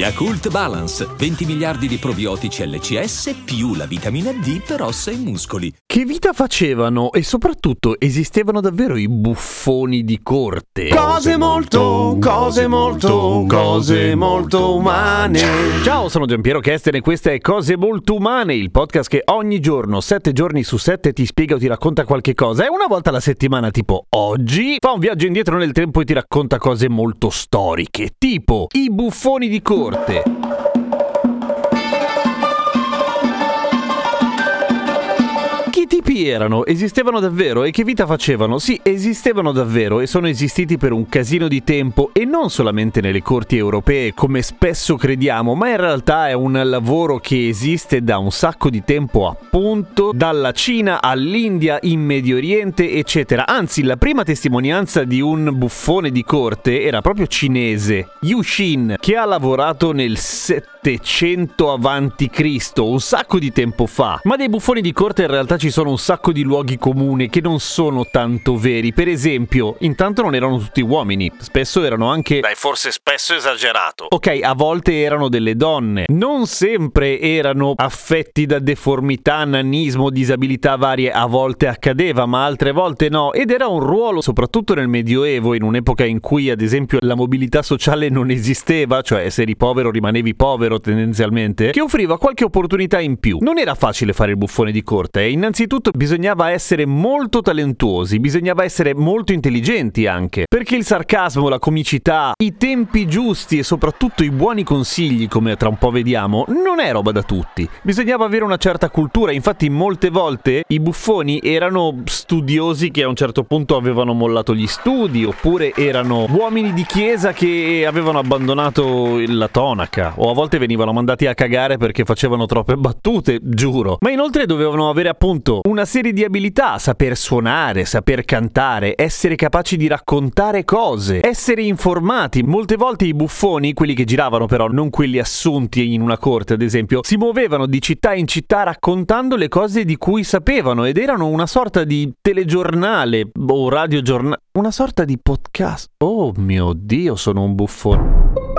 Yakult Balance, 20 miliardi di probiotici LCS più la vitamina D per ossa e muscoli. Che vita facevano e soprattutto esistevano davvero i buffoni di corte? Cose molto, cose molto, cose molto umane. Ciao, sono Giampiero Kesten e questa è Cose Molto Umane, il podcast che ogni giorno, 7 giorni su 7, ti spiega o ti racconta qualche cosa. E una volta alla settimana, tipo oggi, fa un viaggio indietro nel tempo e ti racconta cose molto storiche, tipo i buffoni di corte. Che tipi erano? Esistevano davvero? E che vita facevano? Sì, esistevano davvero e sono esistiti per un casino di tempo e non solamente nelle corti europee come spesso crediamo, ma in realtà è un lavoro che esiste da un sacco di tempo appunto, dalla Cina all'India, in Medio Oriente, eccetera. Anzi, la prima testimonianza di un buffone di corte era proprio cinese, Yu Xin, che ha lavorato nel 700 a.C., un sacco di tempo fa. Ma dei buffoni di corte in realtà ci sono un sacco di luoghi comuni che non sono tanto veri. Per esempio, intanto non erano tutti uomini, spesso erano anche... Dai, forse spesso esagerato. Ok, a volte erano delle donne, non sempre erano affetti da deformità, nanismo, disabilità varie, a volte accadeva, ma altre volte no, ed era un ruolo, soprattutto nel Medioevo, in un'epoca in cui ad esempio la mobilità sociale non esisteva, cioè se eri povero rimanevi povero tendenzialmente, che offriva qualche opportunità in più. Non era facile fare il buffone di corte, e innanzitutto bisognava essere molto talentuosi, bisognava essere molto intelligenti anche, perché il sarcasmo, la comicità, i tempi giusti e soprattutto i buoni consigli, come tra un po' vediamo, non è roba da tutti. Bisognava avere una certa cultura, infatti molte volte i buffoni erano studiosi che a un certo punto avevano mollato gli studi, oppure erano uomini di chiesa che avevano abbandonato la tonaca, o a volte venivano mandati a cagare perché facevano troppe battute, giuro. Ma inoltre dovevano avere appunto una serie di abilità, saper suonare, saper cantare, essere capaci di raccontare cose, essere informati. Molte volte i buffoni, quelli che giravano però, non quelli assunti in una corte ad esempio, si muovevano di città in città raccontando le cose di cui sapevano ed erano una sorta di telegiornale o radiogiornale, una sorta di podcast. Oh mio Dio, sono un buffone.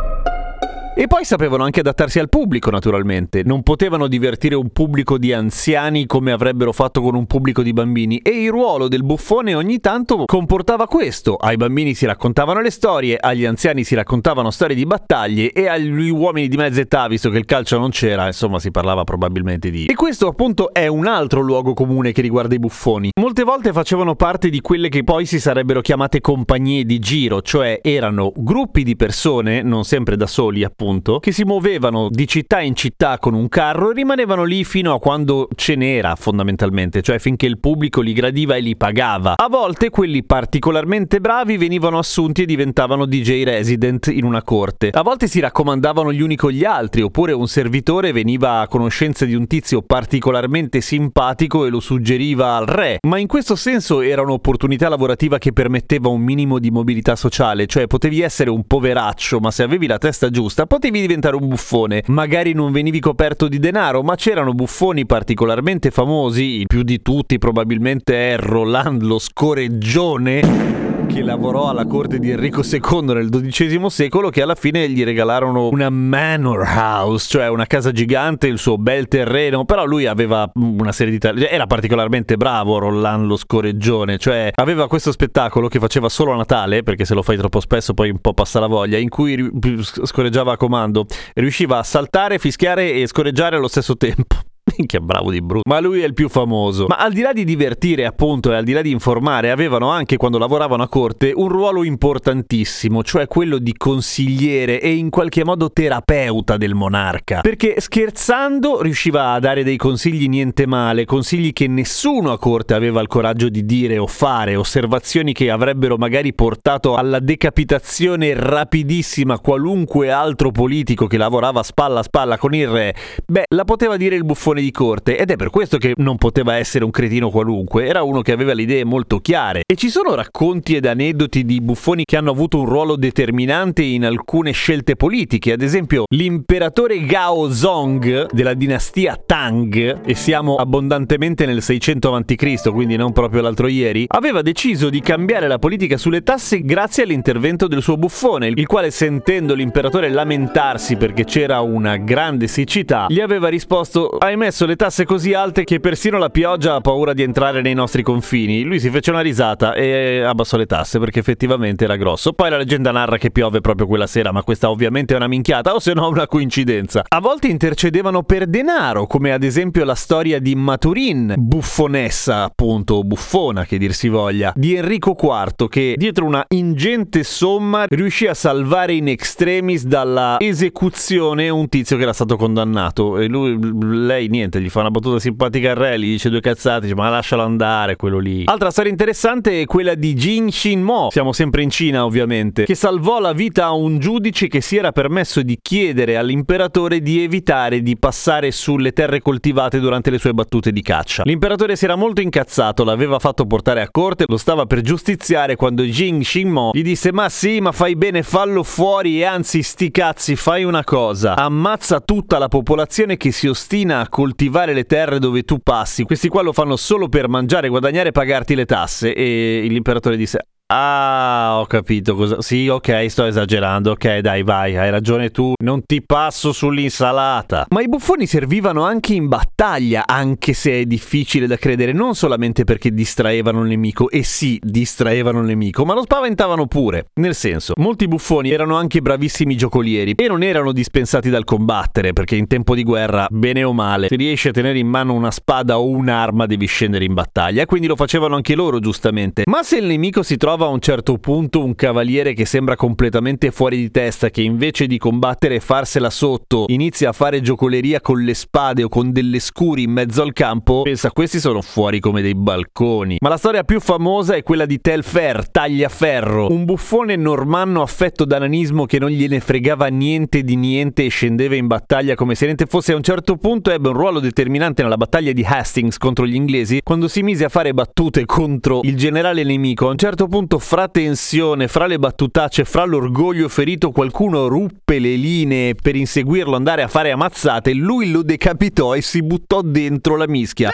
E poi sapevano anche adattarsi al pubblico, naturalmente. Non potevano divertire un pubblico di anziani come avrebbero fatto con un pubblico di bambini. E il ruolo del buffone ogni tanto comportava questo. Ai bambini si raccontavano le storie, agli anziani si raccontavano storie di battaglie e agli uomini di mezza età, visto che il calcio non c'era, insomma si parlava probabilmente di... E questo appunto è un altro luogo comune che riguarda i buffoni. Molte volte facevano parte di quelle che poi si sarebbero chiamate compagnie di giro, cioè erano gruppi di persone, non sempre da soli appunto, appunto, che si muovevano di città in città con un carro e rimanevano lì fino a quando ce n'era fondamentalmente, cioè finché il pubblico li gradiva e li pagava. A volte quelli particolarmente bravi venivano assunti e diventavano DJ resident in una corte. A volte si raccomandavano gli uni con gli altri, oppure un servitore veniva a conoscenza di un tizio particolarmente simpatico e lo suggeriva al re. Ma in questo senso era un'opportunità lavorativa che permetteva un minimo di mobilità sociale, cioè potevi essere un poveraccio, ma se avevi la testa giusta potevi diventare un buffone. Magari non venivi coperto di denaro, ma c'erano buffoni particolarmente famosi, il più di tutti probabilmente è Roland lo scoreggione che lavorò alla corte di Enrico II nel XII secolo, che alla fine gli regalarono una manor house, cioè una casa gigante, il suo bel terreno, però lui aveva una serie di talenti, era particolarmente bravo Roland lo scoreggione, cioè aveva questo spettacolo che faceva solo a Natale, perché se lo fai troppo spesso poi un po' passa la voglia, in cui scorreggiava a comando, riusciva a saltare, fischiare e scorreggiare allo stesso tempo. Minchia, bravo di brutto. Ma lui è il più famoso. Ma al di là di divertire, appunto, e al di là di informare, avevano anche quando lavoravano a corte un ruolo importantissimo, cioè quello di consigliere e in qualche modo terapeuta del monarca. Perché scherzando riusciva a dare dei consigli niente male, consigli che nessuno a corte aveva il coraggio di dire o fare, osservazioni che avrebbero magari portato alla decapitazione rapidissima qualunque altro politico che lavorava spalla a spalla con il re. Beh, la poteva dire il buffone buffone di corte ed è per questo che non poteva essere un cretino qualunque, era uno che aveva le idee molto chiare. E ci sono racconti ed aneddoti di buffoni che hanno avuto un ruolo determinante in alcune scelte politiche, ad esempio l'imperatore Gao Zong della dinastia Tang, e siamo abbondantemente nel 600 a.C., quindi non proprio l'altro ieri, aveva deciso di cambiare la politica sulle tasse grazie all'intervento del suo buffone, il quale sentendo l'imperatore lamentarsi perché c'era una grande siccità, gli aveva risposto hai messo le tasse così alte che persino la pioggia ha paura di entrare nei nostri confini. Lui si fece una risata e abbassò le tasse perché effettivamente era grosso. Poi la leggenda narra che piove proprio quella sera, ma questa ovviamente è una minchiata o se no una coincidenza. A volte intercedevano per denaro, come ad esempio la storia di Maturin, buffonessa appunto, buffona che dir si voglia, di Enrico IV che dietro una ingente somma riuscì a salvare in extremis dalla esecuzione un tizio che era stato condannato e lui, lei niente, gli fa una battuta simpatica a re, gli dice due cazzate, dice ma lascialo andare quello lì. Altra storia interessante è quella di Jin Shin Mo, siamo sempre in Cina ovviamente, che salvò la vita a un giudice che si era permesso di chiedere all'imperatore di evitare di passare sulle terre coltivate durante le sue battute di caccia. L'imperatore si era molto incazzato, l'aveva fatto portare a corte, lo stava per giustiziare quando Jin Shin Mo gli disse ma sì, ma fai bene, fallo fuori e anzi sti cazzi, fai una cosa, ammazza tutta la popolazione che si ostina a coltivare le terre dove tu passi. Questi qua lo fanno solo per mangiare, guadagnare e pagarti le tasse e l'imperatore disse Ah, ho capito cosa. Sì, ok, sto esagerando. Ok, dai, vai, hai ragione tu. Non ti passo sull'insalata. Ma i buffoni servivano anche in battaglia, anche se è difficile da credere, non solamente perché distraevano il nemico, e sì, distraevano il nemico, ma lo spaventavano pure. Nel senso, molti buffoni erano anche bravissimi giocolieri e non erano dispensati dal combattere, perché in tempo di guerra, bene o male, se riesci a tenere in mano una spada o un'arma devi scendere in battaglia, quindi lo facevano anche loro, giustamente. Ma se il nemico si trova a un certo punto un cavaliere che sembra completamente fuori di testa, che invece di combattere e farsela sotto, inizia a fare giocoleria con le spade o con delle scuri in mezzo al campo, pensa questi sono fuori come dei balconi. Ma la storia più famosa è quella di Telfer, Tagliaferro, un buffone normanno affetto da nanismo che non gliene fregava niente di niente e scendeva in battaglia come se niente fosse. A un certo punto ebbe un ruolo determinante nella battaglia di Hastings contro gli inglesi, quando si mise a fare battute contro il generale nemico. A un certo punto punto fra tensione, fra le battutacce, fra l'orgoglio ferito, qualcuno ruppe le linee per inseguirlo, andare a fare ammazzate, lui lo decapitò e si buttò dentro la mischia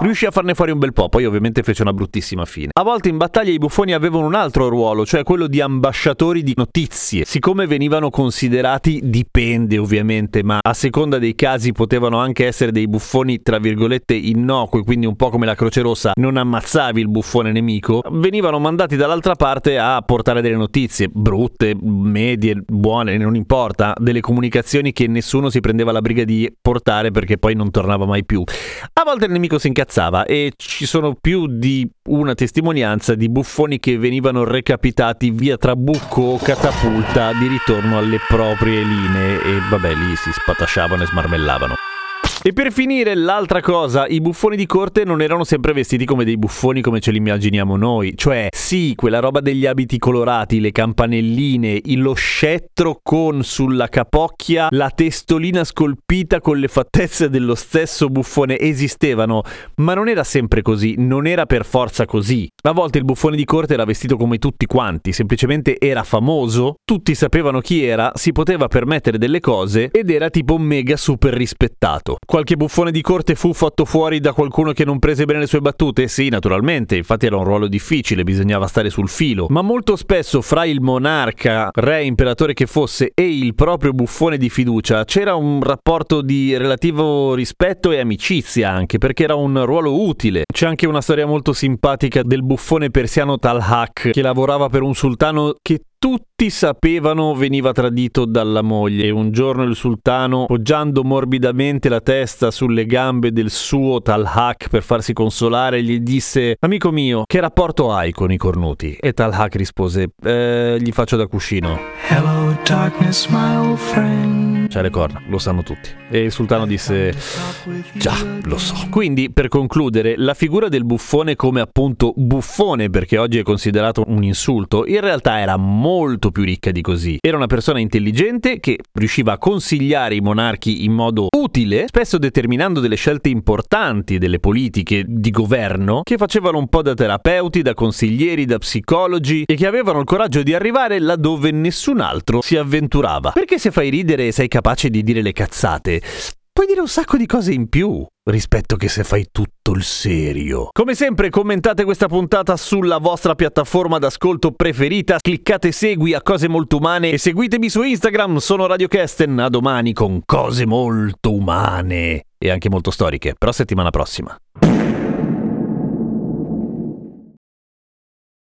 riuscì a farne fuori un bel po', poi ovviamente fece una bruttissima fine. A volte in battaglia i buffoni avevano un altro ruolo, cioè quello di ambasciatori di notizie. Siccome venivano considerati, dipende ovviamente, ma a seconda dei casi potevano anche essere dei buffoni tra virgolette innocui, quindi un po' come la Croce Rossa, non ammazzavi il buffone nemico, venivano mandati dall'altra parte a portare delle notizie, brutte, medie, buone, non importa, delle comunicazioni che nessuno si prendeva la briga di portare perché poi non tornava mai più. A volte il nemico si incazzava incazzava e ci sono più di una testimonianza di buffoni che venivano recapitati via Trabucco o Catapulta di ritorno alle proprie linee e vabbè lì si spatasciavano e smarmellavano. E per finire, l'altra cosa, i buffoni di corte non erano sempre vestiti come dei buffoni come ce li immaginiamo noi. Cioè, sì, quella roba degli abiti colorati, le campanelline, lo scettro con sulla capocchia la testolina scolpita con le fattezze dello stesso buffone esistevano, ma non era sempre così, non era per forza così. A volte il buffone di corte era vestito come tutti quanti, semplicemente era famoso, tutti sapevano chi era, si poteva permettere delle cose ed era tipo mega super rispettato. Qualche buffone di corte fu fatto fuori da qualcuno che non prese bene le sue battute? Sì, naturalmente, infatti era un ruolo difficile, bisognava stare sul filo. Ma molto spesso fra il monarca, re, imperatore che fosse, e il proprio buffone di fiducia c'era un rapporto di relativo rispetto e amicizia anche, perché era un ruolo utile. C'è anche una storia molto simpatica del buffone persiano Talhak che lavorava per un sultano che tutti sapevano veniva tradito dalla moglie e un giorno il sultano, poggiando morbidamente la testa sulle gambe del suo Talhak per farsi consolare, gli disse Amico mio, che rapporto hai con i cornuti? E Talhak rispose eh, Gli faccio da cuscino. Hello darkness my old friend. C'ha le corna, lo sanno tutti. E il sultano disse Già, lo so. Quindi, per concludere, la figura del buffone come appunto buffone, perché oggi è considerato un insulto, in realtà era molto molto più ricca di così. Era una persona intelligente che riusciva a consigliare i monarchi in modo utile, spesso determinando delle scelte importanti delle politiche di governo che facevano un po' da terapeuti, da consiglieri, da psicologi e che avevano il coraggio di arrivare laddove nessun altro si avventurava. Perché se fai ridere e sei capace di dire le cazzate, puoi dire un sacco di cose in più rispetto che se fai tutto il serio. Come sempre commentate questa puntata sulla vostra piattaforma d'ascolto preferita, cliccate segui a cose molto umane e seguitemi su Instagram, sono Radio Kesten, a domani con cose molto umane e anche molto storiche, però settimana prossima.